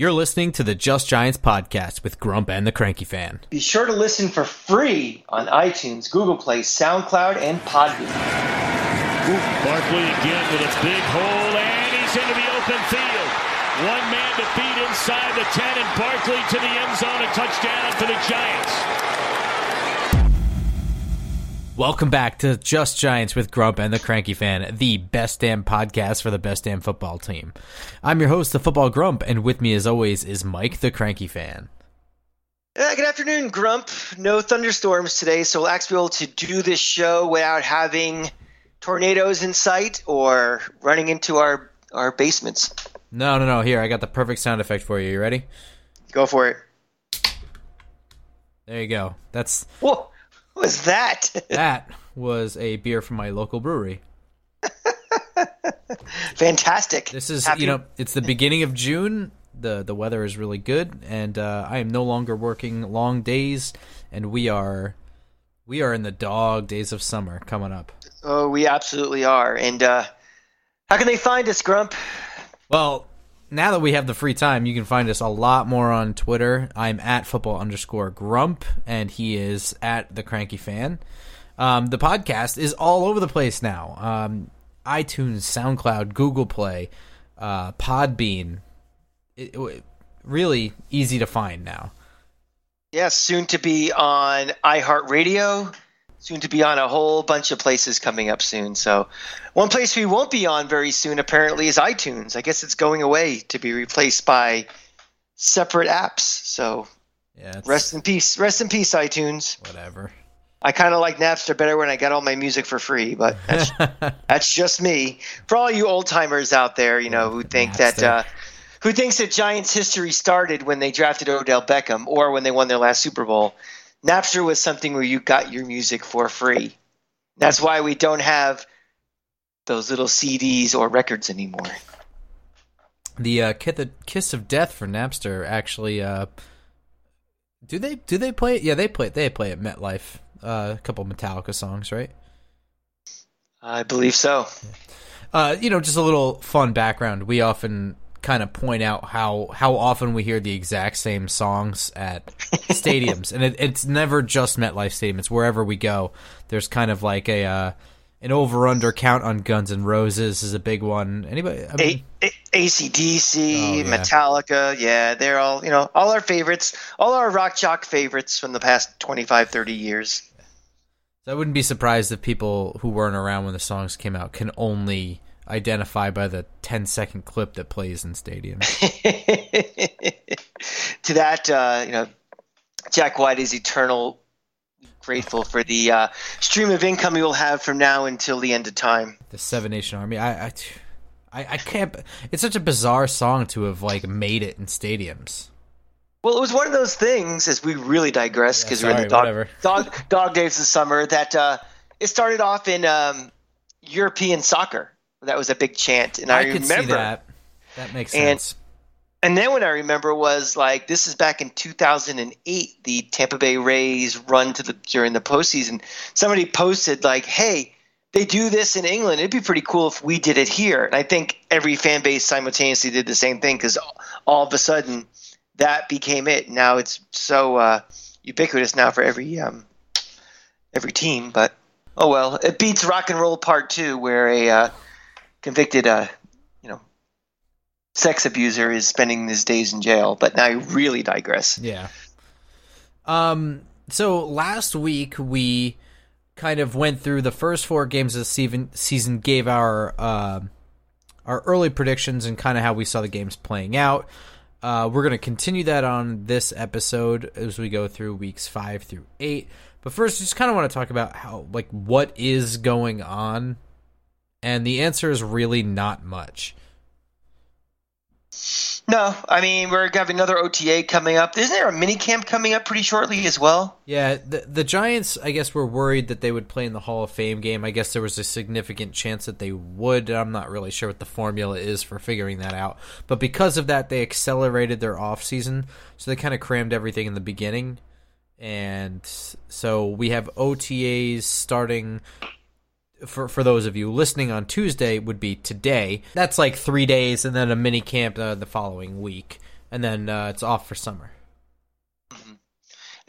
You're listening to the Just Giants podcast with Grump and the Cranky Fan. Be sure to listen for free on iTunes, Google Play, SoundCloud, and Podbean. Barkley again with a big hole, and he's into the open field. One man to beat inside the 10, and Barkley to the end zone, a touchdown for the Giants. Welcome back to Just Giants with Grump and the Cranky Fan, the best damn podcast for the best damn football team. I'm your host, the Football Grump, and with me as always is Mike the Cranky Fan. Uh, good afternoon, Grump. No thunderstorms today, so we'll actually be able to do this show without having tornadoes in sight or running into our, our basements. No, no, no. Here, I got the perfect sound effect for you. You ready? Go for it. There you go. That's Whoa, what was that? that was a beer from my local brewery. Fantastic. This is Happy- you know it's the beginning of June. the The weather is really good, and uh, I am no longer working long days, and we are we are in the dog days of summer coming up. Oh, we absolutely are. And uh, how can they find us, Grump? Well, now that we have the free time, you can find us a lot more on Twitter. I'm at football underscore grump, and he is at the cranky fan. Um, the podcast is all over the place now. Um, iTunes, SoundCloud, Google Play, uh, Podbean. It, it- really easy to find now. Yes, soon to be on iHeartRadio. Soon to be on a whole bunch of places coming up soon. So, one place we won't be on very soon apparently is iTunes. I guess it's going away to be replaced by separate apps. So, Yeah, rest in peace. Rest in peace, iTunes. whatever. I kind of like Napster better when I got all my music for free, but that's, that's just me. For all you old timers out there, you know, who think that uh, who thinks that Giants history started when they drafted Odell Beckham or when they won their last Super Bowl, Napster was something where you got your music for free. That's why we don't have those little CDs or records anymore. The uh, Kiss, of Death for Napster actually. Uh, do they do they play it? Yeah, they play it. They play it MetLife. Uh, a couple Metallica songs, right? I believe so. Uh, you know, just a little fun background. We often kind of point out how how often we hear the exact same songs at stadiums, and it, it's never just MetLife Stadium. It's wherever we go. There's kind of like a uh, an over under count on Guns and Roses is a big one. Anybody? I mean, A- A- ACDC, Oh, yeah. Metallica, yeah, they're all, you know, all our favorites, all our rock jock favorites from the past 25, 30 years. So I wouldn't be surprised if people who weren't around when the songs came out can only identify by the 10 second clip that plays in stadiums. to that, uh, you know, Jack White is eternal grateful for the uh, stream of income he will have from now until the end of time. the Seven Nation Army. I, I, I, I can't. It's such a bizarre song to have like made it in stadiums. Well, it was one of those things, as we really digress because we're in the dog, whatever. dog, dog days of summer, that uh, it started off in um, European soccer. That was a big chant. And I, I, remember see that. That makes And- sense. And then what I remember was like this is back in 2008, the Tampa Bay Rays run to the during the postseason. Somebody posted like, "Hey, they do this in England. It'd be pretty cool if we did it here." And I think every fan base simultaneously did the same thing because all of a sudden that became it. Now it's so uh, ubiquitous now for every um, every team. But oh well, it beats Rock and Roll Part Two, where a uh, convicted uh, you know sex abuser is spending his days in jail. But I really digress. Yeah. Um. So last week we kind of went through the first four games of the season. Season gave our uh, our early predictions and kind of how we saw the games playing out. Uh, we're going to continue that on this episode as we go through weeks five through eight. But first, just kind of want to talk about how, like, what is going on, and the answer is really not much. No, I mean we're having another OTA coming up. Isn't there a mini camp coming up pretty shortly as well? Yeah, the the Giants, I guess, were worried that they would play in the Hall of Fame game. I guess there was a significant chance that they would. I'm not really sure what the formula is for figuring that out. But because of that, they accelerated their off season, so they kind of crammed everything in the beginning. And so we have OTAs starting for for those of you listening on Tuesday would be today. That's like three days, and then a mini camp uh, the following week. and then uh, it's off for summer.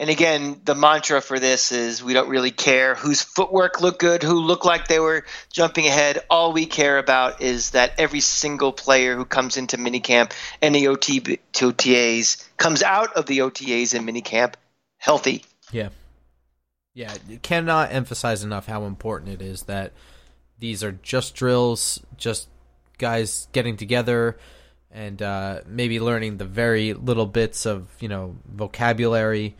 And again, the mantra for this is we don't really care whose footwork looked good, who looked like they were jumping ahead. All we care about is that every single player who comes into minicamp and the OT, OTAs comes out of the OTAs and minicamp healthy. Yeah. Yeah, cannot emphasize enough how important it is that these are just drills, just guys getting together and uh, maybe learning the very little bits of, you know, vocabulary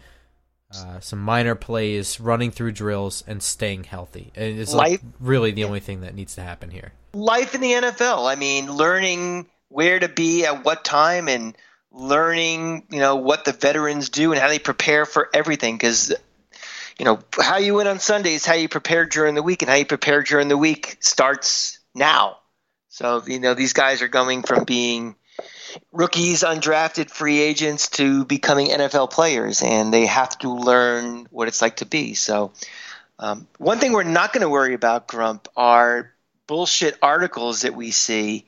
uh, some minor plays, running through drills, and staying healthy. And it's like really the only thing that needs to happen here. Life in the NFL. I mean, learning where to be at what time and learning, you know, what the veterans do and how they prepare for everything. Because, you know, how you win on Sundays, how you prepared during the week, and how you prepared during the week starts now. So, you know, these guys are going from being rookies, undrafted free agents to becoming NFL players, and they have to learn what it's like to be. So, um, one thing we're not going to worry about, Grump, are bullshit articles that we see.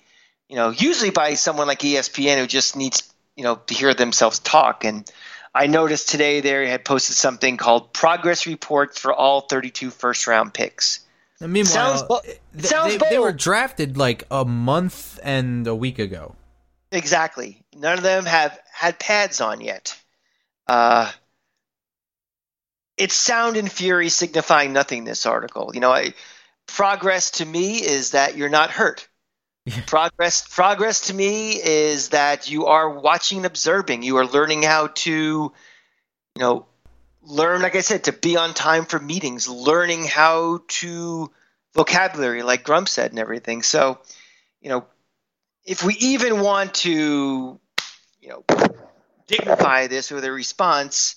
You know, usually by someone like ESPN who just needs you know to hear themselves talk. And I noticed today they had posted something called progress reports for all 32 first round picks. And meanwhile, sounds, they, sounds they, they were drafted like a month and a week ago. Exactly. None of them have had pads on yet. Uh, it's sound and fury signifying nothing. This article, you know, I, progress to me is that you're not hurt. Progress, progress to me is that you are watching and observing. You are learning how to, you know, learn. Like I said, to be on time for meetings. Learning how to vocabulary, like Grump said, and everything. So, you know, if we even want to, you know, dignify this with a response,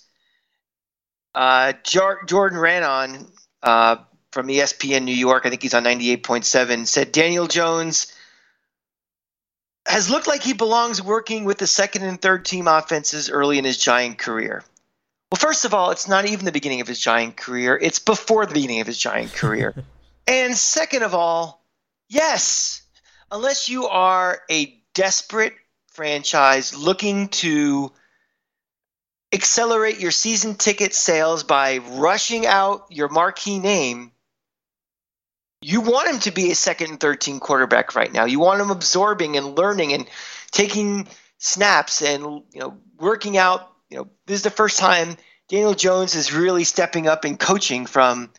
uh, Jordan Raanan uh, from ESPN New York, I think he's on 98.7, said Daniel Jones has looked like he belongs working with the second and third team offenses early in his Giant career. Well, first of all, it's not even the beginning of his Giant career, it's before the beginning of his Giant career. and second of all, yes, unless you are a desperate franchise looking to accelerate your season ticket sales by rushing out your marquee name, you want him to be a second and 13 quarterback right now. You want him absorbing and learning and taking snaps and you know working out. You know, this is the first time Daniel Jones is really stepping up and coaching from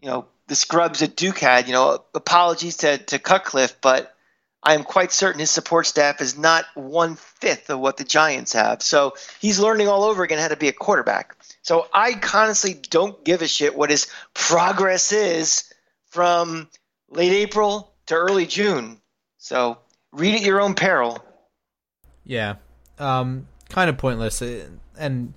you know the scrubs that Duke had. You know, apologies to, to Cutcliffe, but I am quite certain his support staff is not one fifth of what the Giants have. So he's learning all over again how to be a quarterback. So I honestly don't give a shit what his progress is from late April to early June. So read at your own peril. Yeah. Um, kind of pointless. And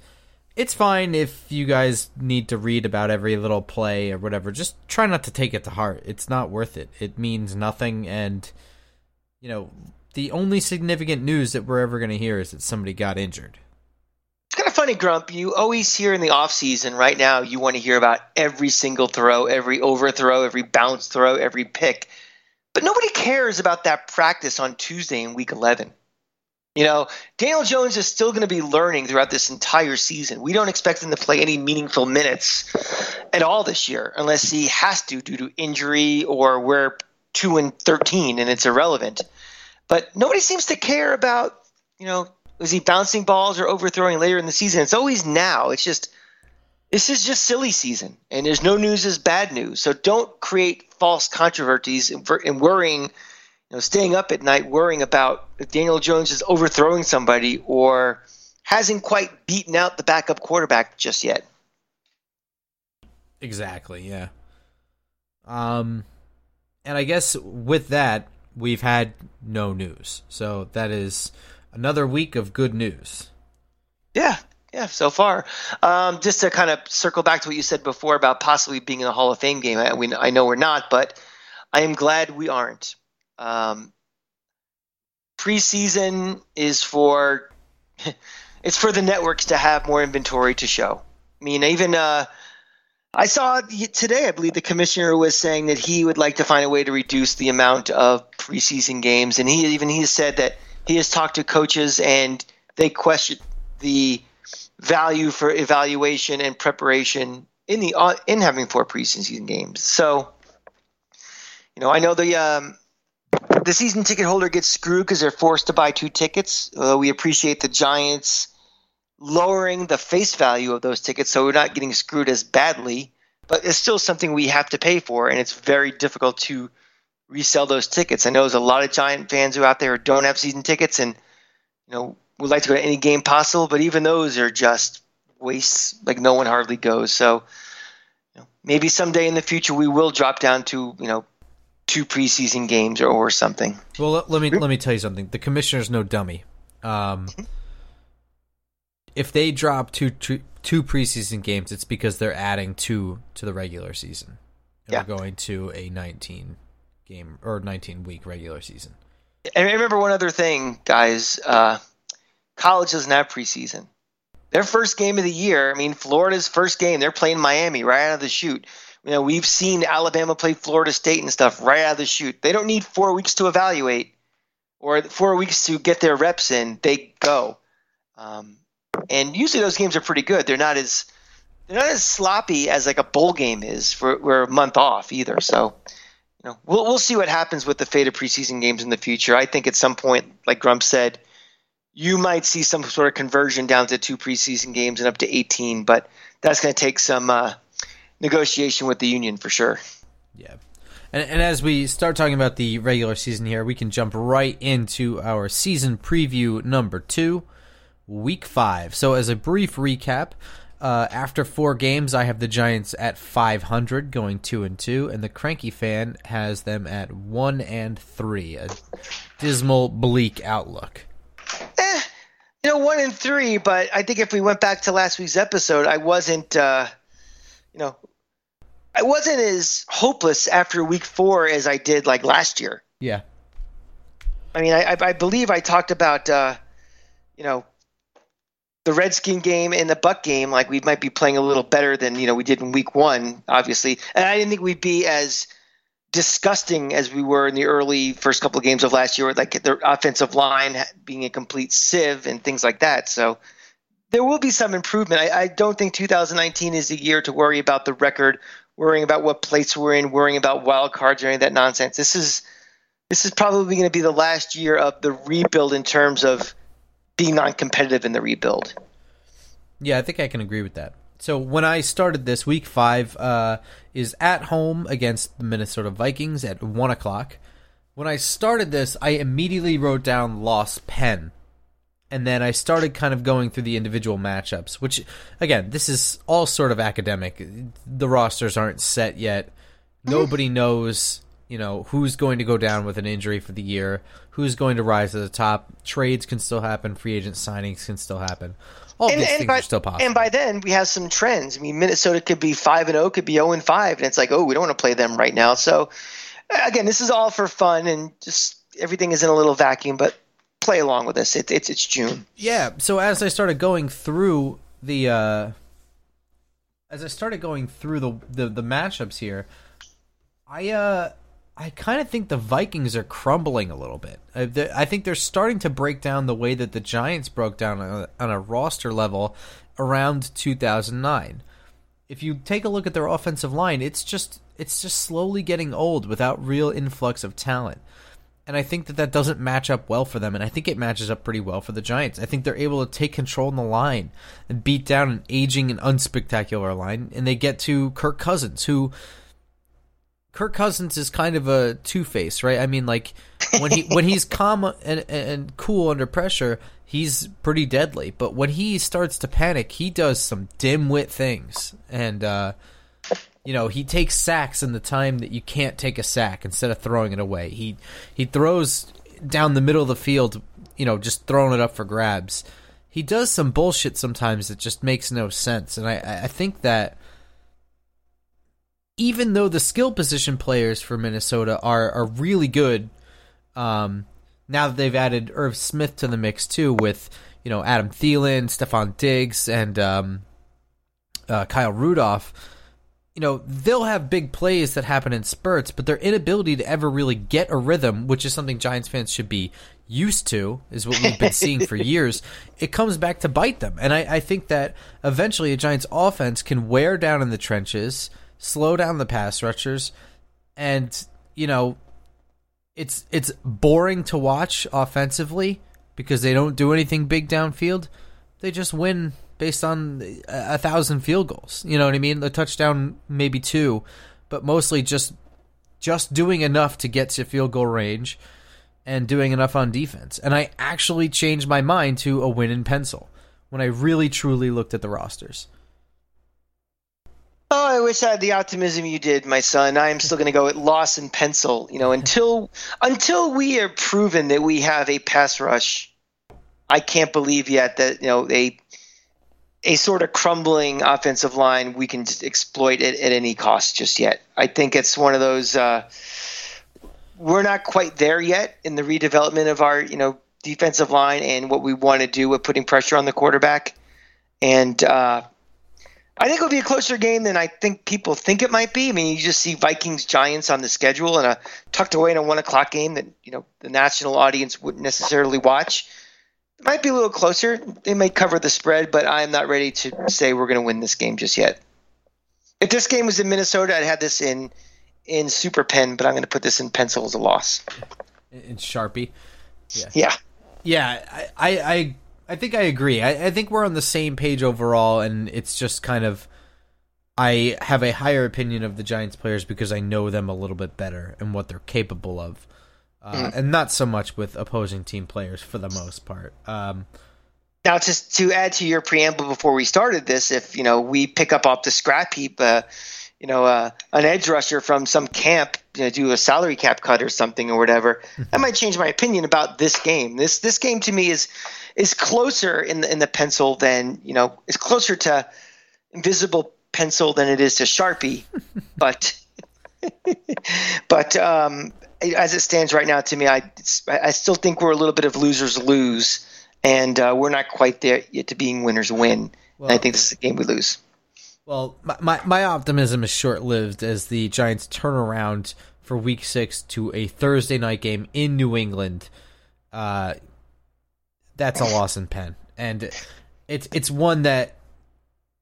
it's fine if you guys need to read about every little play or whatever. Just try not to take it to heart. It's not worth it. It means nothing and you know, the only significant news that we're ever going to hear is that somebody got injured. It's kind of funny, Grump. You always hear in the off season right now, you want to hear about every single throw, every overthrow, every bounce throw, every pick. But nobody cares about that practice on Tuesday in week 11. You know, Daniel Jones is still going to be learning throughout this entire season. We don't expect him to play any meaningful minutes at all this year unless he has to due to injury or we're 2 and 13 and it's irrelevant. But nobody seems to care about, you know, is he bouncing balls or overthrowing later in the season? It's always now. It's just this is just silly season, and there's no news is bad news. So don't create false controversies and, and worrying know, staying up at night worrying about if Daniel Jones is overthrowing somebody or hasn't quite beaten out the backup quarterback just yet. Exactly, yeah. Um and I guess with that we've had no news. So that is another week of good news. Yeah, yeah, so far. Um, just to kind of circle back to what you said before about possibly being in the Hall of Fame game. I, we, I know we're not, but I am glad we aren't. Um, preseason is for it's for the networks to have more inventory to show. I mean, even uh, I saw today. I believe the commissioner was saying that he would like to find a way to reduce the amount of preseason games, and he even he said that he has talked to coaches and they question the value for evaluation and preparation in the uh, in having four preseason games. So, you know, I know the um, the season ticket holder gets screwed because they're forced to buy two tickets. Uh, we appreciate the Giants lowering the face value of those tickets, so we're not getting screwed as badly. But it's still something we have to pay for, and it's very difficult to resell those tickets. I know there's a lot of Giant fans who out there who don't have season tickets, and you know would like to go to any game possible, but even those are just wastes. Like no one hardly goes. So you know, maybe someday in the future we will drop down to you know two preseason games or, or something. Well, let, let me let me tell you something. The commissioner's no dummy. Um, if they drop two, two two preseason games, it's because they're adding two to the regular season. And Yeah. we're going to a 19 game or 19 week regular season. And remember one other thing, guys. Uh, college doesn't have preseason. Their first game of the year. I mean, Florida's first game. They're playing Miami right out of the chute. You know, we've seen Alabama play Florida State and stuff right out of the chute. They don't need four weeks to evaluate or four weeks to get their reps in. They go. Um, and usually those games are pretty good. They're not as they're not as sloppy as like a bowl game is for we're a month off either. So you know, we'll we'll see what happens with the fate of preseason games in the future. I think at some point, like Grump said, you might see some sort of conversion down to two preseason games and up to 18, but that's going to take some uh, negotiation with the union for sure. Yeah. And, and as we start talking about the regular season here, we can jump right into our season preview number two, week five. So, as a brief recap, uh, after four games, I have the Giants at 500, going two and two, and the cranky fan has them at one and three. A dismal, bleak outlook. Eh, you know, one and three, but I think if we went back to last week's episode, I wasn't, uh, you know, I wasn't as hopeless after week four as I did like last year. Yeah. I mean, I, I- I believe I talked about, uh, you know, the Redskin game and the Buck game. Like we might be playing a little better than you know we did in Week One, obviously. And I didn't think we'd be as disgusting as we were in the early first couple of games of last year, like the offensive line being a complete sieve and things like that. So there will be some improvement. I, I don't think 2019 is the year to worry about the record, worrying about what place we're in, worrying about wild cards or any of that nonsense. This is this is probably going to be the last year of the rebuild in terms of being non-competitive in the rebuild. Yeah, I think I can agree with that. So when I started this, week five uh, is at home against the Minnesota Vikings at one o'clock. When I started this, I immediately wrote down loss pen, and then I started kind of going through the individual matchups. Which, again, this is all sort of academic. The rosters aren't set yet. Nobody knows, you know, who's going to go down with an injury for the year, who's going to rise to the top. Trades can still happen. Free agent signings can still happen. All And, these and things by, are still possible. and by then we have some trends. I mean, Minnesota could be five and zero, could be zero and five, and it's like, oh, we don't want to play them right now. So, again, this is all for fun and just everything is in a little vacuum. But play along with us. It, it's it's June. Yeah. So as I started going through the, uh, as I started going through the the, the matchups here, I uh, I kind of think the Vikings are crumbling a little bit. Uh, I, th- I think they're starting to break down the way that the Giants broke down on a, on a roster level around 2009. If you take a look at their offensive line, it's just it's just slowly getting old without real influx of talent and I think that that doesn't match up well for them. And I think it matches up pretty well for the Giants. I think they're able to take control in the line and beat down an aging and unspectacular line, and they get to Kirk Cousins, who Kirk Cousins is kind of a two face, right? I mean, like when he when he's calm and and cool under pressure, he's pretty deadly. But when he starts to panic, he does some dimwit things, and uh, you know he takes sacks in the time that you can't take a sack instead of throwing it away he he throws down the middle of the field you know just throwing it up for grabs he does some bullshit sometimes that just makes no sense and i i think that even though the skill position players for minnesota are are really good um now that they've added Irv Smith to the mix too with you know Adam Thielen, Stefon Diggs and um uh, Kyle Rudolph you know, they'll have big plays that happen in spurts, but their inability to ever really get a rhythm, which is something Giants fans should be used to, is what we've been seeing for years, it comes back to bite them. And I, I think that eventually a Giants offense can wear down in the trenches, slow down the pass rushers, and, you know, it's it's boring to watch offensively because they don't do anything big downfield. They just win based on a, a thousand field goals. You know what I mean? The touchdown, maybe two, but mostly just just doing enough to get to field goal range and doing enough on defense. And I actually changed my mind to a win in pencil when I really truly looked at the rosters. Oh, I wish I had the optimism you did, my son. I am still going to go with loss in pencil. You know, until until we are proven that we have a pass rush, I can't believe yet that you know a a sort of crumbling offensive line we can exploit it at any cost just yet. I think it's one of those. Uh, we're not quite there yet in the redevelopment of our you know defensive line and what we want to do with putting pressure on the quarterback. And uh, I think it'll be a closer game than I think people think it might be. I mean, you just see Vikings Giants on the schedule and a tucked away in a one o'clock game that you know the national audience wouldn't necessarily watch. It might be a little closer. They may cover the spread, but I'm not ready to say we're going to win this game just yet. If this game was in Minnesota, I'd have this in in super pen, but I'm going to put this in pencil as a loss. In Sharpie. Yeah. Yeah. Yeah. I, I, I think I agree. I, I think we're on the same page overall, and it's just kind of. I have a higher opinion of the Giants players because I know them a little bit better and what they're capable of, uh, mm. and not so much with opposing team players for the most part. Um, now, just to add to your preamble before we started this, if you know we pick up off the scrap heap, uh, you know, uh, an edge rusher from some camp, you know, do a salary cap cut or something or whatever, that might change my opinion about this game. This this game to me is is closer in the in the pencil than you know is closer to invisible pencil than it is to Sharpie, but but um, as it stands right now, to me, I I still think we're a little bit of losers lose, and uh, we're not quite there yet to being winners win. Well, I think this is a game we lose. Well, my, my, my optimism is short lived as the Giants turn around for Week Six to a Thursday night game in New England. Uh, that's a loss in pen, and it's it's one that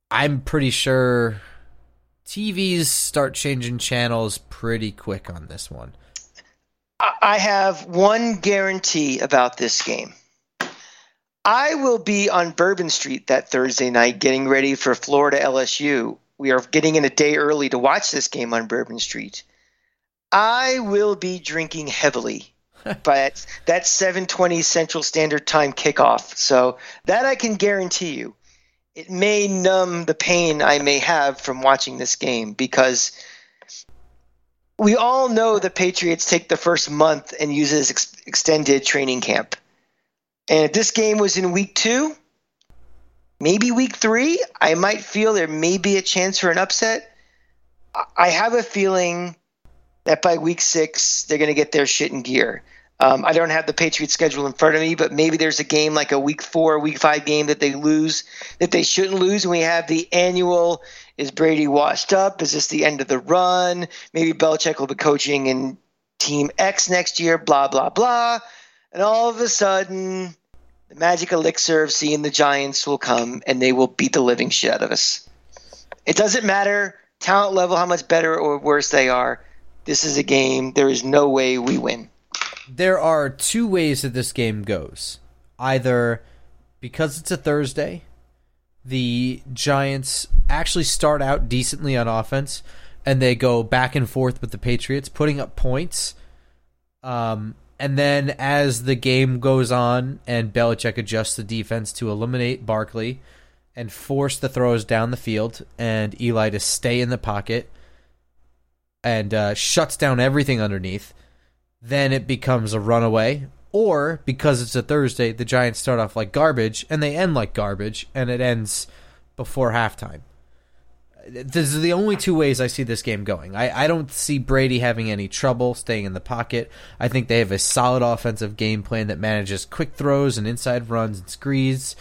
I'm pretty sure TVs start changing channels pretty quick on this one. I have one guarantee about this game. I will be on Bourbon Street that Thursday night getting ready for Florida LSU. We are getting in a day early to watch this game on Bourbon Street. I will be drinking heavily by that's 7:20 Central Standard Time kickoff. So that I can guarantee you. It may numb the pain I may have from watching this game because we all know the Patriots take the first month and use it as ex- extended training camp. And if this game was in week two, maybe week three, I might feel there may be a chance for an upset. I have a feeling that by week six, they're going to get their shit in gear. Um, I don't have the Patriots schedule in front of me, but maybe there's a game like a week four, week five game that they lose that they shouldn't lose. And we have the annual is Brady washed up? Is this the end of the run? Maybe Belichick will be coaching in Team X next year, blah, blah, blah. And all of a sudden, the magic elixir of seeing the Giants will come and they will beat the living shit out of us. It doesn't matter talent level, how much better or worse they are. This is a game. There is no way we win. There are two ways that this game goes. Either because it's a Thursday, the Giants actually start out decently on offense and they go back and forth with the Patriots, putting up points. Um, and then as the game goes on and Belichick adjusts the defense to eliminate Barkley and force the throws down the field and Eli to stay in the pocket and uh, shuts down everything underneath, then it becomes a runaway. Or because it's a Thursday, the Giants start off like garbage and they end like garbage and it ends before halftime. This is the only two ways I see this game going. I, I don't see Brady having any trouble staying in the pocket. I think they have a solid offensive game plan that manages quick throws and inside runs and screens,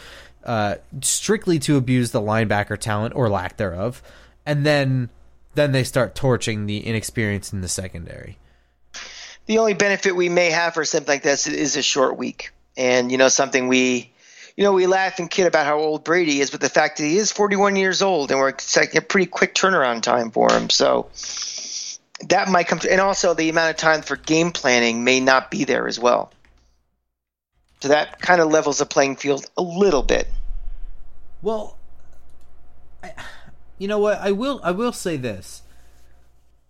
uh, strictly to abuse the linebacker talent or lack thereof. And then then they start torching the inexperienced in the secondary. The only benefit we may have for something like this is a short week, and you know something we, you know, we laugh and kid about how old Brady is, but the fact that he is 41 years old, and we're expecting a pretty quick turnaround time for him, so that might come. To, and also the amount of time for game planning may not be there as well. So that kind of levels the playing field a little bit. Well, I, you know what? I will. I will say this: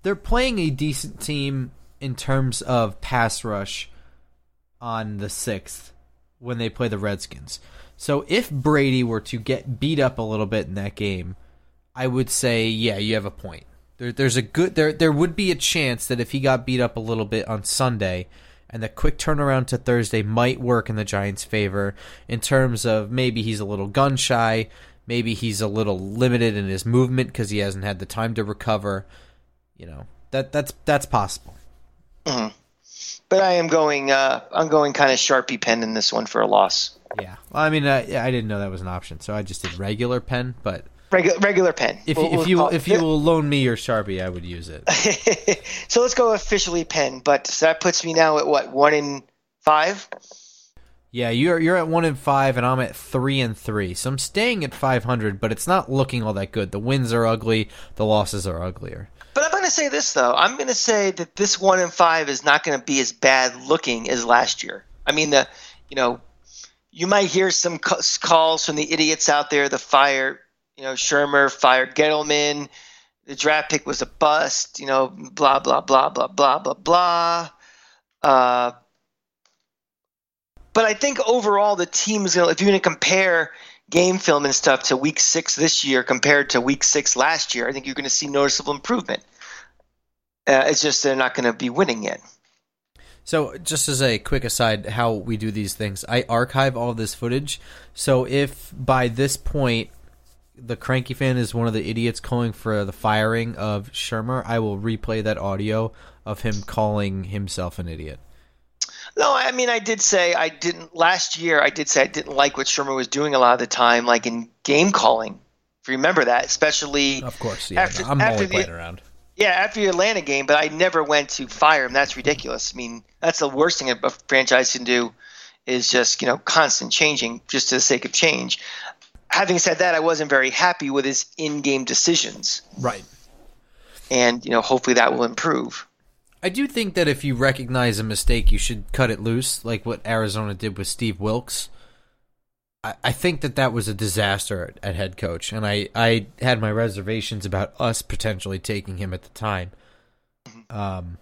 they're playing a decent team in terms of pass rush on the sixth when they play the Redskins. So if Brady were to get beat up a little bit in that game, I would say, yeah, you have a point. There, there's a good there. There would be a chance that if he got beat up a little bit on Sunday, and the quick turnaround to Thursday might work in the Giants' favor in terms of maybe he's a little gun shy, maybe he's a little limited in his movement because he hasn't had the time to recover. You know that that's that's possible. Mm-hmm. But I am going. Uh, I'm going kind of sharpie pen in this one for a loss. Yeah, well, I mean, uh, I didn't know that was an option, so I just did regular pen. But regular regular pen. If, we'll, if we'll you if you will loan me your sharpie, I would use it. so let's go officially pen. But so that puts me now at what one in five. Yeah, you're you're at one in five, and I'm at three and three. So I'm staying at 500, but it's not looking all that good. The wins are ugly, the losses are uglier. But I'm going to say this though. I'm going to say that this one in five is not going to be as bad looking as last year. I mean, the you know, you might hear some calls from the idiots out there. The fire, you know, Shurmur fired Gettleman. The draft pick was a bust. You know, blah blah blah blah blah blah blah. Uh, but I think overall the team is going to, if you're to compare game film and stuff to week six this year compared to week six last year, I think you're going to see noticeable improvement. Uh, it's just they're not going to be winning yet. So, just as a quick aside, how we do these things, I archive all this footage. So, if by this point the cranky fan is one of the idiots calling for the firing of Shurmur, I will replay that audio of him calling himself an idiot. No, I mean, I did say I didn't last year. I did say I didn't like what Shurmur was doing a lot of the time, like in game calling. If you remember that, especially of course, yeah. After, no, I'm after only playing around. Yeah, after the Atlanta game, but I never went to fire him. That's ridiculous. I mean, that's the worst thing a franchise can do is just you know constant changing just for the sake of change. Having said that, I wasn't very happy with his in-game decisions. Right. And you know, hopefully that will improve. I do think that if you recognize a mistake, you should cut it loose, like what Arizona did with Steve Wilks. I, I think that that was a disaster at, at head coach, and I, I had my reservations about us potentially taking him at the time. Um,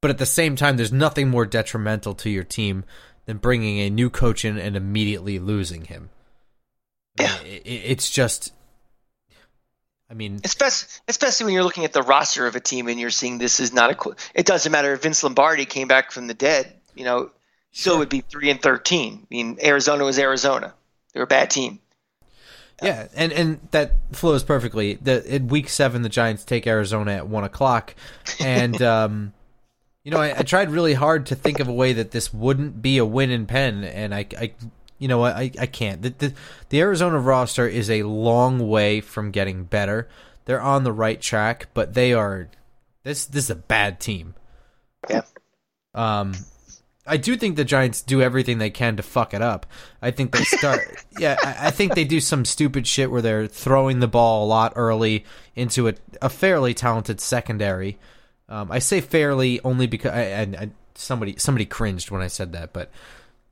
but at the same time, there's nothing more detrimental to your team than bringing a new coach in and immediately losing him. Yeah. It, it's just I mean, especially especially when you're looking at the roster of a team and you're seeing this is not a. It doesn't matter if Vince Lombardi came back from the dead. You know, still sure. would be three and thirteen. I mean, Arizona was Arizona. They were a bad team. Yeah, and and that flows perfectly. The in week seven, the Giants take Arizona at one o'clock, and um, you know, I, I, tried really hard to think of a way that this wouldn't be a win in pen, and I, I you know? I, I can't. The, the, the Arizona roster is a long way from getting better. They're on the right track, but they are this this is a bad team. Yeah. Um I do think the Giants do everything they can to fuck it up. I think they start yeah, I, I, think they do some stupid shit where they're throwing the ball a lot early into a, a fairly talented secondary. Um, I say fairly only because I, I, I somebody somebody cringed when I said that, but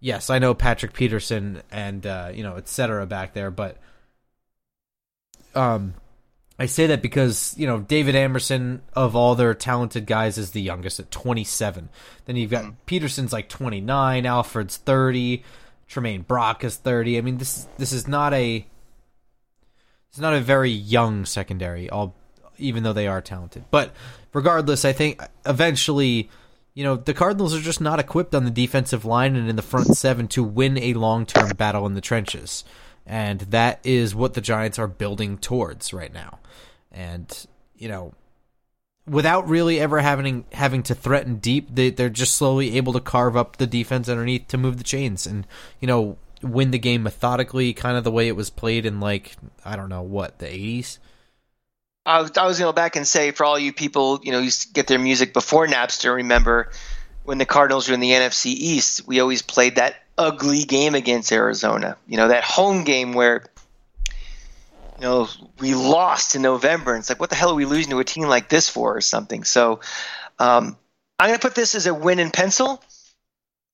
yes, I know Patrick Peterson and uh, you know, etc. back there, but um, I say that because you know David Amerson of all their talented guys is the youngest at 27. Then you've got mm. Peterson's like 29, Alfred's 30, Tramaine Brock is 30. I mean this this is not a it's not a very young secondary, all even though they are talented. But regardless, I think eventually you know, the Cardinals are just not equipped on the defensive line and in the front seven to win a long term battle in the trenches. And that is what the Giants are building towards right now. And, you know, without really ever having having to threaten deep, they, they're just slowly able to carve up the defense underneath to move the chains and, you know, win the game methodically, kind of the way it was played in, like, I don't know, what, the 80s? I was, I was going to go back and say for all you people, you know, used to get their music before Napster. Remember when the Cardinals were in the NFC East, we always played that ugly game against Arizona. You know, that home game where you know we lost in November. And it's like, what the hell are we losing to a team like this for, or something? So um, I'm going to put this as a win in pencil.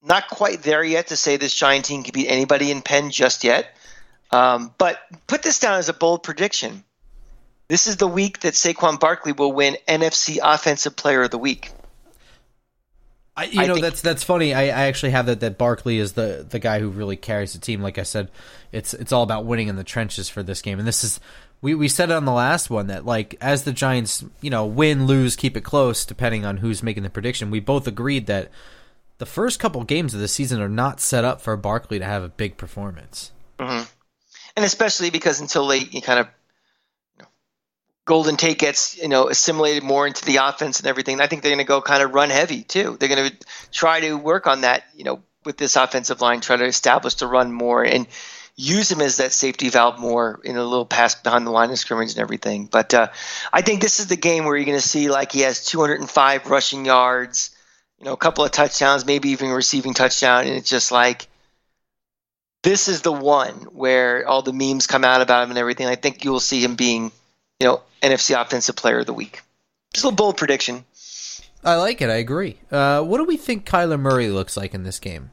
Not quite there yet to say this Giant team can beat anybody in pen just yet. Um, but put this down as a bold prediction. This is the week that Saquon Barkley will win NFC Offensive Player of the Week. I, you I know think, that's that's funny. I, I actually have that that Barkley is the the guy who really carries the team. Like I said, it's it's all about winning in the trenches for this game, and this is we we said it on the last one that like as the Giants you know win lose keep it close depending on who's making the prediction. We both agreed that the first couple games of the season are not set up for Barkley to have a big performance. Mm-hmm. And especially because until late, you kind of Golden Tate gets you know assimilated more into the offense and everything. I think they're going to go kind of run heavy too. They're going to try to work on that, you know, with this offensive line, try to establish the run more and use him as that safety valve more in a little pass behind the line of scrimmage and everything. But uh, I think this is the game where you're going to see like he has 205 rushing yards, you know, a couple of touchdowns, maybe even a receiving touchdown, and it's just like this is the one where all the memes come out about him and everything. I think you will see him being you know, NFC Offensive Player of the Week. Just a bold prediction. I like it. I agree. Uh, what do we think Kyler Murray looks like in this game?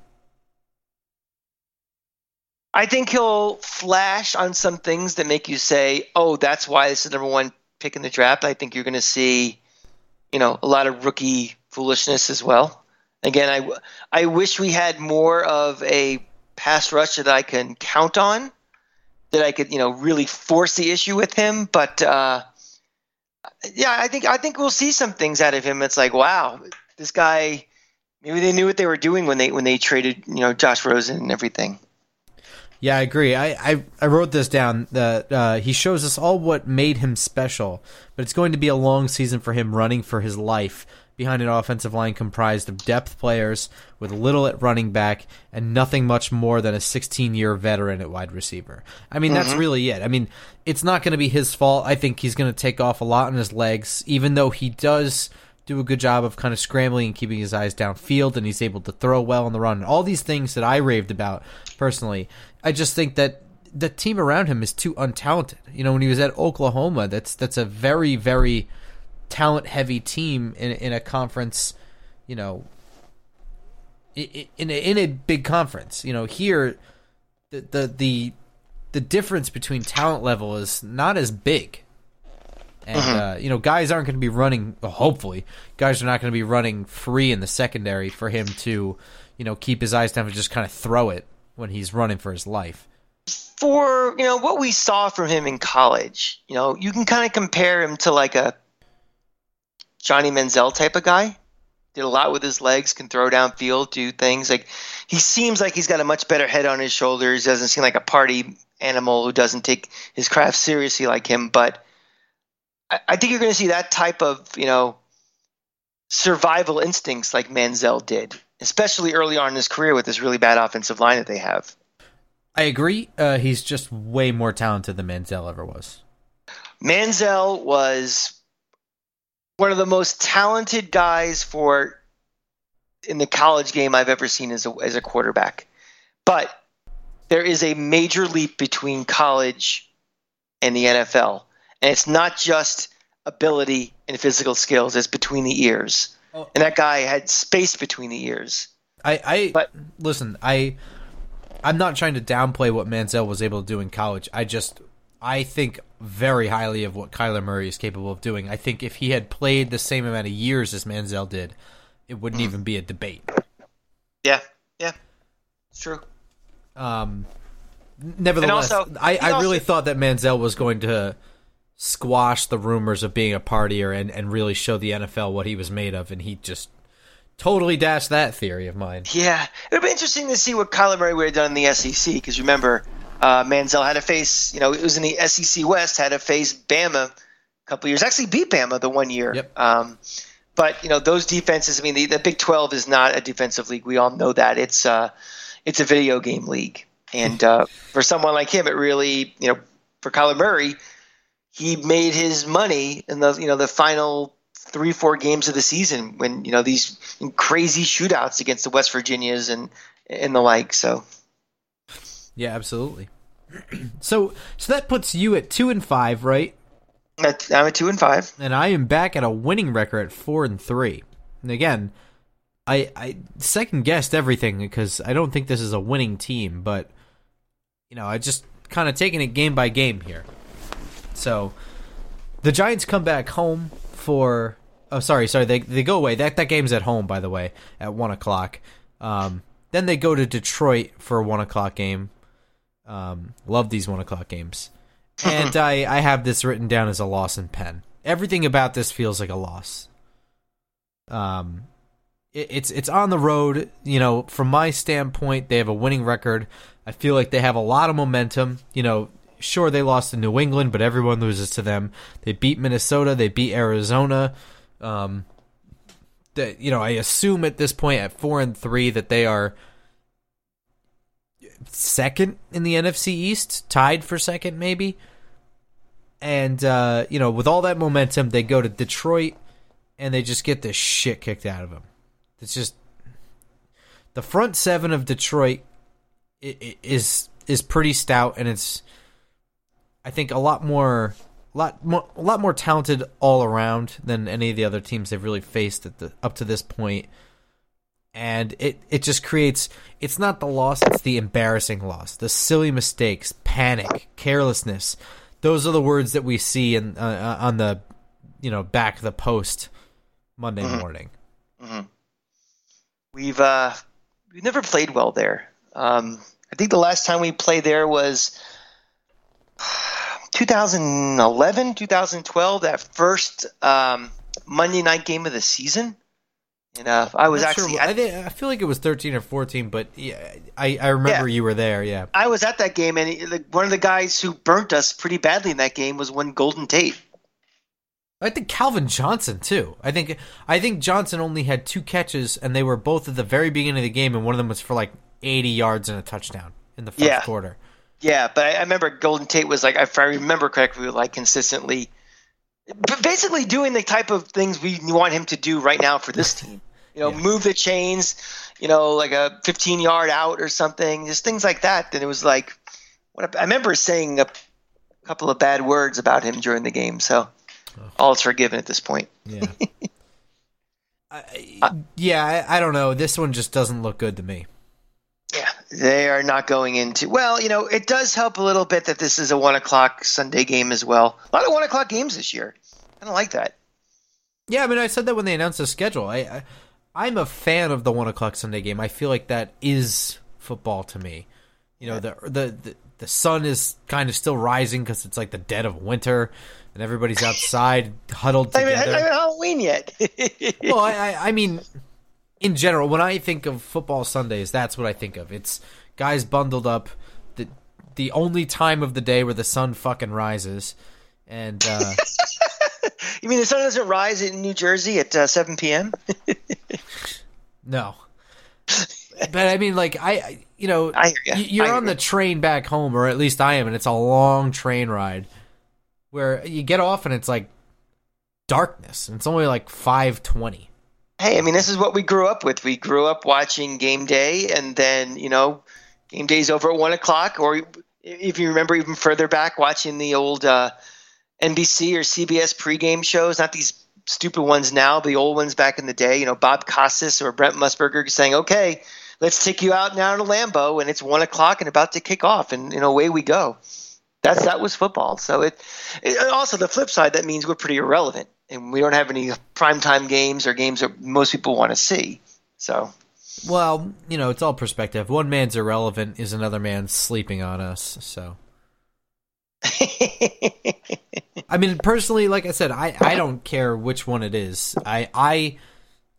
I think he'll flash on some things that make you say, "Oh, that's why this is number one pick in the draft." I think you're going to see, you know, a lot of rookie foolishness as well. Again, I I wish we had more of a pass rush that I can count on that I could, you know, really force the issue with him. But uh, yeah, I think I think we'll see some things out of him. It's like, wow, this guy. Maybe they knew what they were doing when they when they traded, you know, Josh Rosen and everything. Yeah, I agree. I, I, I wrote this down that uh, he shows us all what made him special, but it's going to be a long season for him running for his life behind an offensive line comprised of depth players with little at running back and nothing much more than a 16 year veteran at wide receiver. I mean, mm-hmm. that's really it. I mean, it's not going to be his fault. I think he's going to take off a lot on his legs, even though he does do a good job of kind of scrambling and keeping his eyes downfield and he's able to throw well on the run. All these things that I raved about personally. I just think that the team around him is too untalented. You know, when he was at Oklahoma, that's that's a very very talent heavy team in in a conference, you know, in in a, in a big conference. You know, here the the the the difference between talent level is not as big. And uh-huh. uh, you know, guys aren't going to be running. Hopefully, guys are not going to be running free in the secondary for him to, you know, keep his eyes down and just kind of throw it when he's running for his life. For you know what we saw from him in college, you know, you can kind of compare him to like a Johnny Manziel type of guy. Did a lot with his legs, can throw downfield, do things. Like he seems like he's got a much better head on his shoulders. Doesn't seem like a party animal who doesn't take his craft seriously like him. But I, I think you're going to see that type of you know survival instincts like Manziel did, especially early on in his career with this really bad offensive line that they have. I agree. Uh, he's just way more talented than Manziel ever was. Manziel was one of the most talented guys for in the college game I've ever seen as a, as a quarterback. But there is a major leap between college and the NFL. And it's not just ability and physical skills, it's between the ears. Oh. And that guy had space between the ears. I, I but listen, I I'm not trying to downplay what Manziel was able to do in college. I just I think very highly of what Kyler Murray is capable of doing. I think if he had played the same amount of years as Manziel did, it wouldn't even be a debate. Yeah, yeah, it's true. Um, nevertheless, also, I, I really thought that Manziel was going to squash the rumors of being a partier and, and really show the NFL what he was made of, and he just totally dashed that theory of mine. Yeah, it would be interesting to see what Kyler Murray would have done in the SEC because remember uh, Manziel had to face, you know, it was in the SEC West, had to face Bama a couple years. Actually, beat Bama the one year. Yep. Um, but you know those defenses. I mean, the, the, Big Twelve is not a defensive league. We all know that. It's uh, it's a video game league. And uh, for someone like him, it really, you know, for Kyler Murray, he made his money in the you know the final three four games of the season when you know these crazy shootouts against the West Virginias and and the like. So yeah, absolutely. so so that puts you at two and five, right? I'm at two and five, and I am back at a winning record at four and three. And again, I I second guessed everything because I don't think this is a winning team, but you know I just kind of taking it game by game here. So the Giants come back home for. Oh, sorry, sorry. They they go away. That that game's at home, by the way, at one o'clock. Um, then they go to Detroit for a one o'clock game. Um, love these one o'clock games. and I I have this written down as a loss in pen. Everything about this feels like a loss. Um, it, it's it's on the road. You know, from my standpoint, they have a winning record. I feel like they have a lot of momentum. You know, sure they lost to New England, but everyone loses to them. They beat Minnesota. They beat Arizona. Um, that you know, I assume at this point at four and three that they are second in the NFC East, tied for second maybe. And uh, you know, with all that momentum, they go to Detroit and they just get the shit kicked out of them. It's just the front seven of Detroit is is pretty stout, and it's I think a lot more lot more a lot more talented all around than any of the other teams they've really faced at the up to this point. And it it just creates it's not the loss, it's the embarrassing loss. The silly mistakes, panic, carelessness. Those are the words that we see in uh, uh on the you know back of the post Monday mm-hmm. morning. Mm-hmm. We've uh we've never played well there. Um, I think the last time we played there was 2011, 2012, that first um, Monday night game of the season. And uh, I was actually. Sure. I, I, feel like it was 13 or 14, but yeah, I, I remember yeah. you were there. Yeah, I was at that game, and one of the guys who burnt us pretty badly in that game was one Golden Tate. I think Calvin Johnson too. I think I think Johnson only had two catches, and they were both at the very beginning of the game, and one of them was for like 80 yards and a touchdown in the first yeah. quarter. Yeah, but I remember Golden Tate was like, if I remember correctly, like consistently, basically doing the type of things we want him to do right now for this team. You know, yeah. move the chains, you know, like a 15 yard out or something, just things like that. And it was like, what I remember saying a couple of bad words about him during the game. So oh. all is forgiven at this point. Yeah. I, yeah, I, I don't know. This one just doesn't look good to me. Yeah, they are not going into. Well, you know, it does help a little bit that this is a one o'clock Sunday game as well. A lot of one o'clock games this year. I don't like that. Yeah, I mean, I said that when they announced the schedule. I, I am a fan of the one o'clock Sunday game. I feel like that is football to me. You know, the the the, the sun is kind of still rising because it's like the dead of winter, and everybody's outside huddled together. I mean, I Halloween yet. well, I, I mean, in general, when I think of football Sundays, that's what I think of. It's guys bundled up. The the only time of the day where the sun fucking rises, and uh, you mean the sun doesn't rise in New Jersey at uh, seven p.m. no, but I mean, like I, you know, I you. you're on the train back home, or at least I am, and it's a long train ride where you get off and it's like darkness, and it's only like five twenty hey, I mean, this is what we grew up with. We grew up watching game day, and then you know, game day's over at one o'clock. Or if you remember even further back, watching the old uh, NBC or CBS pregame shows, not these stupid ones now, the old ones back in the day. You know, Bob Costas or Brent Musburger saying, "Okay, let's take you out now to Lambeau, and it's one o'clock and about to kick off, and, and away we go." That's that was football. So it, it also the flip side that means we're pretty irrelevant and we don't have any primetime games or games that most people want to see. So, well, you know, it's all perspective. One man's irrelevant is another man sleeping on us. So, I mean, personally, like I said, I, I don't care which one it is. I I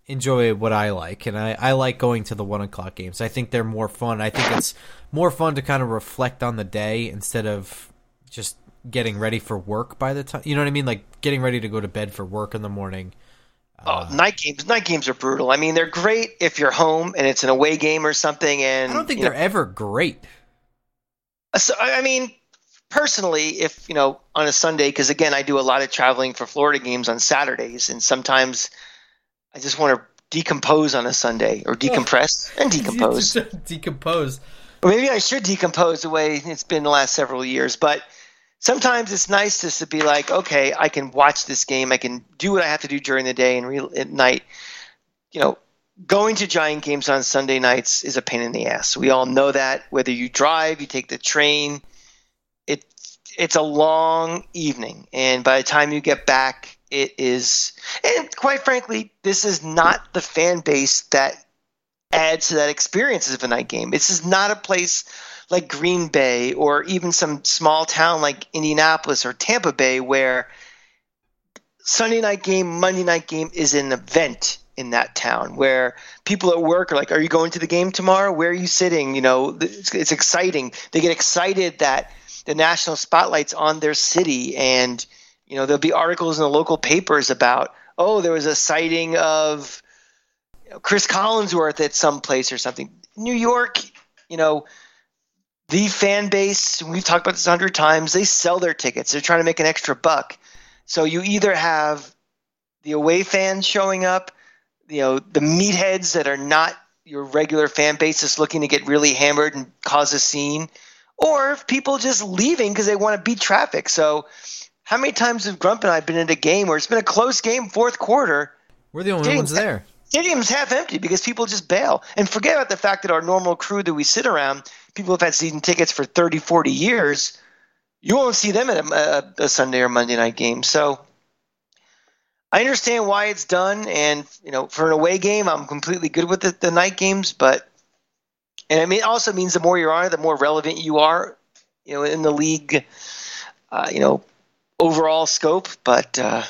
enjoy what I like, and I, I like going to the one o'clock games. I think they're more fun. I think it's more fun to kind of reflect on the day instead of just getting ready for work by the time you know what I mean, like getting ready to go to bed for work in the morning. Oh, uh, night games! Night games are brutal. I mean, they're great if you're home and it's an away game or something. And I don't think they're know, ever great. So I mean, personally, if you know, on a Sunday, because again, I do a lot of traveling for Florida games on Saturdays, and sometimes I just want to decompose on a Sunday or decompress and decompose. decompose. Or maybe I should decompose the way it's been the last several years, but sometimes it's nice just to be like, okay, I can watch this game. I can do what I have to do during the day and re- at night. You know, going to giant games on Sunday nights is a pain in the ass. We all know that. Whether you drive, you take the train, it's a long evening, and by the time you get back, it is. And quite frankly, this is not the fan base that adds to that experience of a night game. This is not a place like Green Bay or even some small town like Indianapolis or Tampa Bay where Sunday night game, Monday night game is an event in that town where people at work are like, "Are you going to the game tomorrow? Where are you sitting?" You know, it's, it's exciting. They get excited that the national spotlight's on their city, and you know there'll be articles in the local papers about, "Oh, there was a sighting of you know, Chris Collinsworth at some place or something." New York, you know, the fan base. We've talked about this a hundred times. They sell their tickets. They're trying to make an extra buck. So you either have the away fans showing up you know the meatheads that are not your regular fan base is looking to get really hammered and cause a scene, or people just leaving because they want to beat traffic. So, how many times have Grump and I been in a game where it's been a close game, fourth quarter? We're the only ones there. Stadium's half empty because people just bail. And forget about the fact that our normal crew that we sit around, people have had season tickets for 30, 40 years. You won't see them at a, a, a Sunday or Monday night game. So I understand why it's done, and you know, for an away game, I'm completely good with the, the night games. But and I mean, it also means the more you're on it, the more relevant you are, you know, in the league, uh, you know, overall scope. But uh,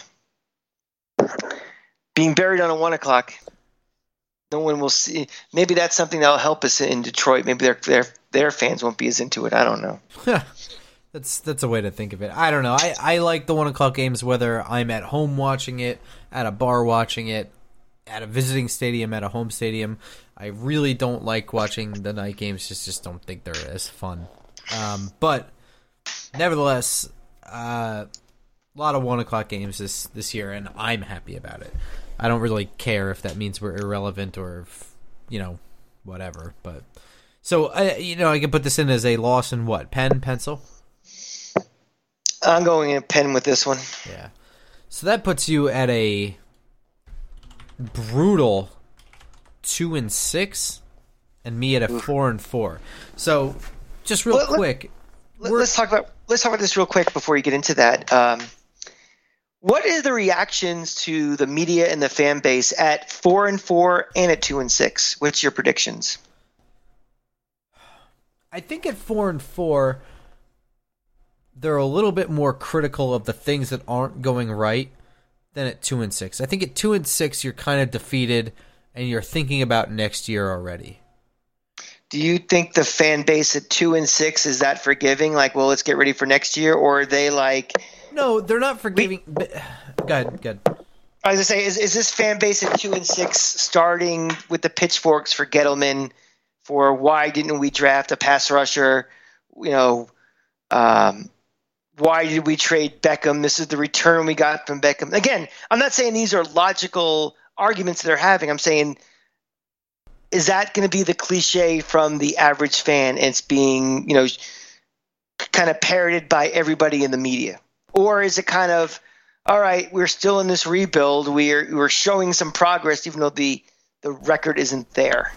being buried on a one o'clock, no one will see. Maybe that's something that'll help us in Detroit. Maybe their their their fans won't be as into it. I don't know. That's that's a way to think of it. I don't know. I, I like the one o'clock games whether I'm at home watching it, at a bar watching it, at a visiting stadium, at a home stadium. I really don't like watching the night games. Just just don't think they're as fun. Um, but nevertheless, uh, a lot of one o'clock games this this year, and I'm happy about it. I don't really care if that means we're irrelevant or if, you know whatever. But so uh, you know, I can put this in as a loss in what pen pencil. I'm going in pen with this one. Yeah. So that puts you at a brutal two and six, and me at a four and four. So, just real let, quick, let, us talk about let's talk about this real quick before you get into that. Um, what is the reactions to the media and the fan base at four and four and at two and six? What's your predictions? I think at four and four they're a little bit more critical of the things that aren't going right than at two and six. I think at two and six you're kind of defeated and you're thinking about next year already. Do you think the fan base at two and six is that forgiving? Like, well, let's get ready for next year, or are they like? No, they're not forgiving. We, but, go ahead, go ahead. I was gonna say, is, is this fan base at two and six starting with the pitchforks for Gettleman for why didn't we draft a pass rusher? You know, um, why did we trade Beckham? This is the return we got from Beckham. Again, I'm not saying these are logical arguments they're having. I'm saying, is that going to be the cliche from the average fan? And it's being, you know, kind of parroted by everybody in the media, or is it kind of, all right, we're still in this rebuild. We're we're showing some progress, even though the the record isn't there.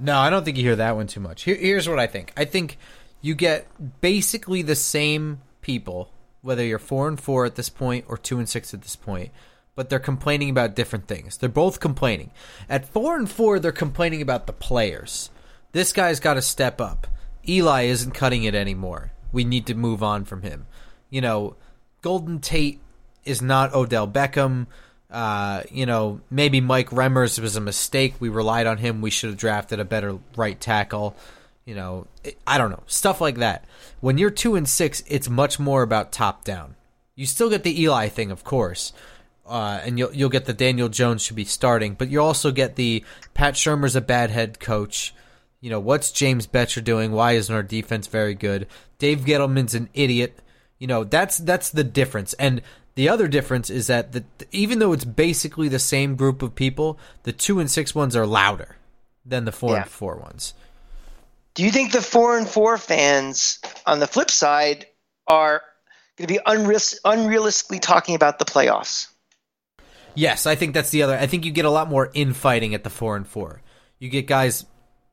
No, I don't think you hear that one too much. Here, here's what I think. I think you get basically the same people, whether you're four and four at this point or two and six at this point, but they're complaining about different things. They're both complaining. At four and four, they're complaining about the players. This guy's got to step up. Eli isn't cutting it anymore. We need to move on from him. You know, Golden Tate is not Odell Beckham. Uh, you know, maybe Mike Remmers was a mistake. We relied on him. We should have drafted a better right tackle. You know, I don't know stuff like that. When you're two and six, it's much more about top down. You still get the Eli thing, of course, uh, and you'll you'll get the Daniel Jones should be starting, but you also get the Pat Shurmur's a bad head coach. You know, what's James Bettcher doing? Why isn't our defense very good? Dave Gettleman's an idiot. You know, that's that's the difference. And the other difference is that the, even though it's basically the same group of people, the two and six ones are louder than the four Yeah. and four ones. Do you think the four and four fans, on the flip side, are going to be unreal- unrealistically talking about the playoffs? Yes, I think that's the other. I think you get a lot more infighting at the four and four. You get guys,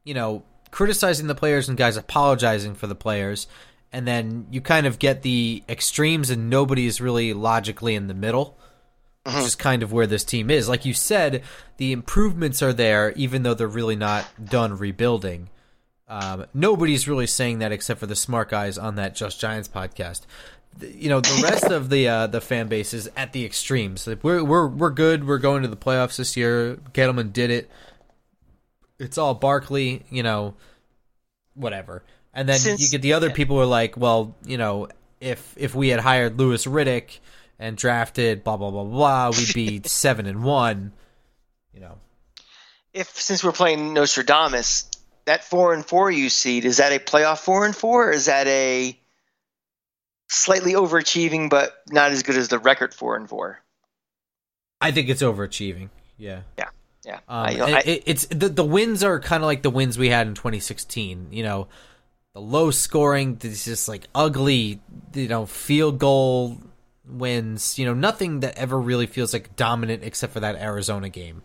you know, criticizing the players and guys apologizing for the players, and then you kind of get the extremes, and nobody's really logically in the middle, which is kind of where this team is. Like you said, the improvements are there, even though they're really not done rebuilding. Um, nobody's really saying that except for the smart guys on that Just Giants podcast. You know, the rest of the uh, the fan base is at the extremes. Like, we're we're we're good. We're going to the playoffs this year. Gettleman did it. It's all Barkley. You know, whatever. And then Since- you get the other people who are like, well, you know, if if we had hired Louis Riddick and drafted blah blah blah blah, we'd be seven and one. You know, If since we're playing Nostradamus, that four and four you seed is that a playoff four and four, or is that a slightly overachieving but not as good as the record four and four? I think it's overachieving. Yeah. Yeah, yeah. Um, I, I, it, it's the the wins are kind of like the wins we had in 2016. You know, the low scoring, this just like ugly, you know, field goal wins. You know, nothing that ever really feels like dominant except for that Arizona game.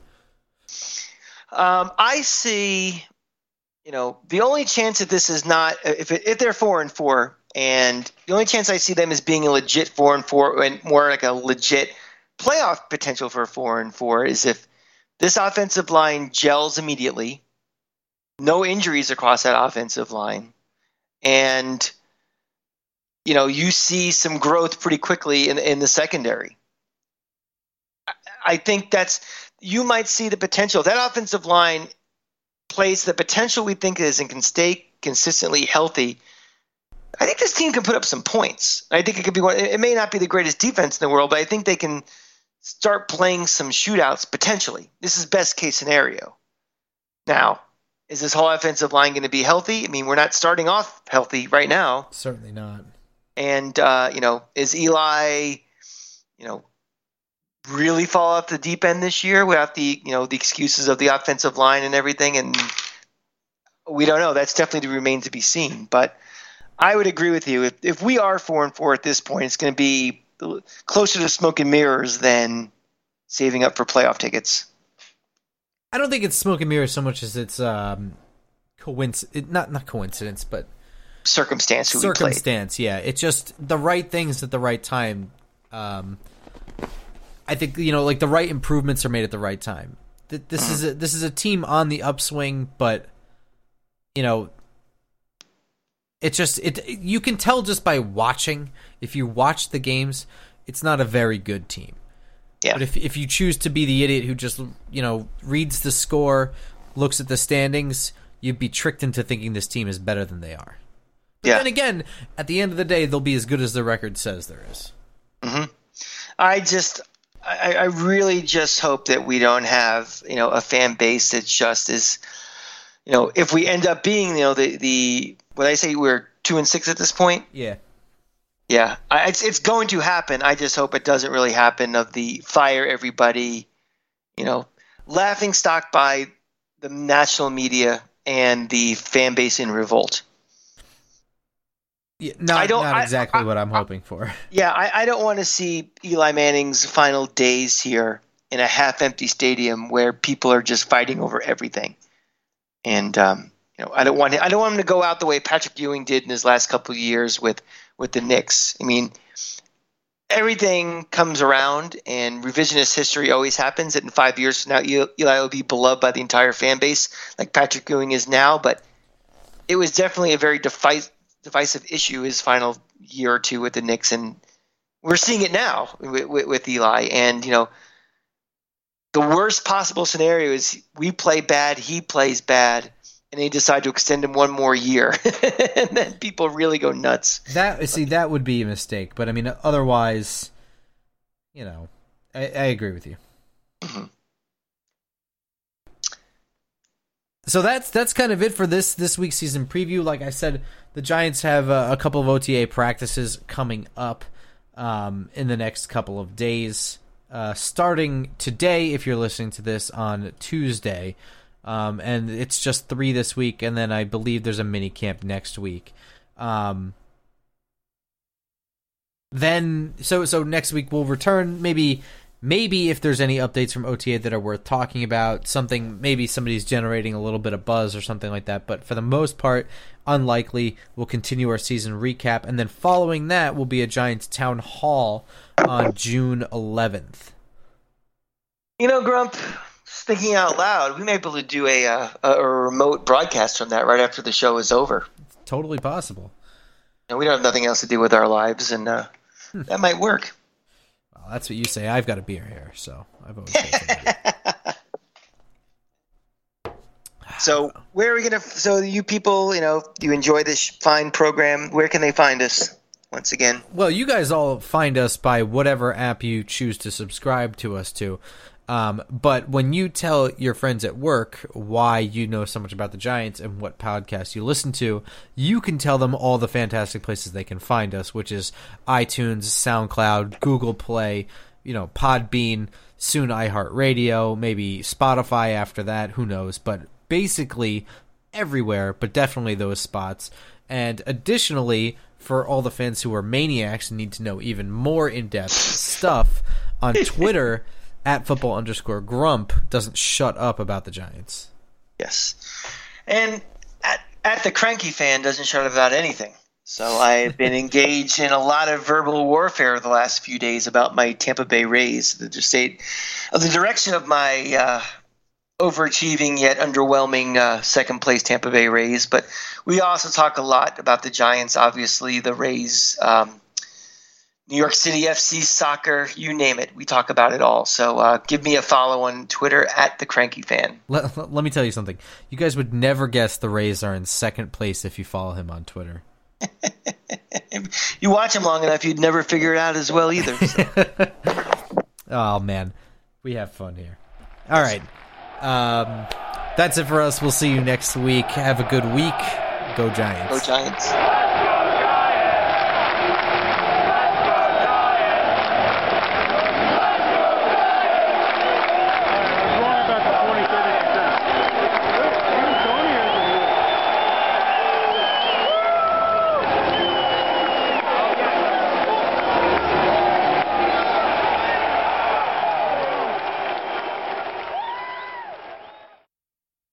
Um, I see. You know, the only chance that this is not if it, if they're four and four, and the only chance I see them as being a legit four and four, and more like a legit playoff potential for four and four, is if this offensive line gels immediately, no injuries across that offensive line, and you know you see some growth pretty quickly in in the secondary. I think that's you might see the potential. That offensive line plays the potential we think is and can stay consistently healthy. I think this team can put up some points. I think it could be one. It may not be the greatest defense in the world, but I think they can start playing some shootouts potentially. This is best case scenario. Now, is this whole offensive line going to be healthy? I mean, we're not starting off healthy right now. Certainly not. And uh, you know, is Eli, you know, really fall off the deep end this year without the you know the excuses of the offensive line and everything? And we don't know. That's definitely to remain to be seen. But I would agree with you. If if we are four and four at this point, it's going to be closer to smoke and mirrors than saving up for playoff tickets. I don't think it's smoke and mirrors so much as it's um coincidence. Not not coincidence, but Circumstance circumstance. Yeah, it's just the right things at the right time. Um, I think you know, like the right improvements are made at the right time. Th- This is a, this is a team on the upswing, but you know, it's just it. You can tell just by watching. If you watch the games, it's not a very good team. Yeah. But if if you choose to be the idiot who just you know reads the score, looks at the standings, you'd be tricked into thinking this team is better than they are. But Yeah. then again, at the end of the day, they'll be as good as the record says there is. Mhm. I just, I, I really just hope that we don't have, you know, a fan base that just is, you know, if we end up being, you know, the the what I say we're two and six at this point. Yeah. Yeah, I, it's it's going to happen. I just hope it doesn't really happen. Of the fire everybody, you know, laughing stock by the national media and the fan base in revolt. yeah not, I don't- not I- exactly I- what I'm hoping for. Yeah, I, I don't want to see Eli Manning's final days here in a half-empty stadium where people are just fighting over everything. And um, know, I don't want I don't want him to go out the way Patrick Ewing did in his last couple of years with with the Knicks. I mean, everything comes around, and revisionist history always happens. That in five years from now, Eli will be beloved by the entire fan base, like Patrick Ewing is now. But it was definitely a very divisive issue his final year or two with the Knicks, and we're seeing it now with, with, with Eli. And you know, the worst possible scenario is we play bad, he plays bad, and they decide to extend him one more year, and then people really go nuts. That see, that would be a mistake. But I mean, otherwise, you know, I, I agree with you. Mm-hmm. so that's that's kind of it for this this week's season preview. Like I said, the Giants have a, a couple of OTA practices coming up um, in the next couple of days. Uh, starting today, if you're listening to this on Tuesday, um, and it's just three this week, and then I believe there's a mini camp next week. Um, then so so next week we'll return maybe maybe if there's any updates from OTA that are worth talking about, something maybe somebody's generating a little bit of buzz or something like that. But for the most part, unlikely. We'll continue our season recap, and then following that will be a Giants town hall on June 11th. You know, Grump, thinking out loud, we may be able to do a, uh, a remote broadcast from that right after the show is over. It's totally possible. And we don't have nothing else to do with our lives, and uh, hmm. that might work. Well, that's what you say. I've got a beer here, so I've always. so where are we gonna? So you people, you know, you enjoy this fine program. Where can they find us? Once again, well, you guys all find us by whatever app you choose to subscribe to us to. Um, but when you tell your friends at work why you know so much about the Giants and what podcasts you listen to, you can tell them all the fantastic places they can find us, which is iTunes, SoundCloud, Google Play, you know, Podbean, soon iHeartRadio, maybe Spotify after that, who knows. But basically everywhere, but definitely those spots. And additionally, for all the fans who are maniacs and need to know even more in depth stuff on Twitter at football underscore grump doesn't shut up about the Giants. Yes. And at, at the cranky fan doesn't shut up about anything. So I've been engaged in a lot of verbal warfare the last few days about my Tampa Bay Rays, the state of the direction of my uh, overachieving yet underwhelming uh, second place Tampa Bay Rays. But we also talk a lot about the Giants, obviously, the Rays, um, New York City FC, soccer, you name it. We talk about it all. So uh, give me a follow on Twitter at the Cranky Fan. Let, let me tell you something. You guys would never guess the Rays are in second place if you follow him on Twitter. you watch him long enough, you'd never figure it out as well either. So. oh man, we have fun here. All right. Um, that's it for us. We'll see you next week. Have a good week. Go Giants. Go Giants.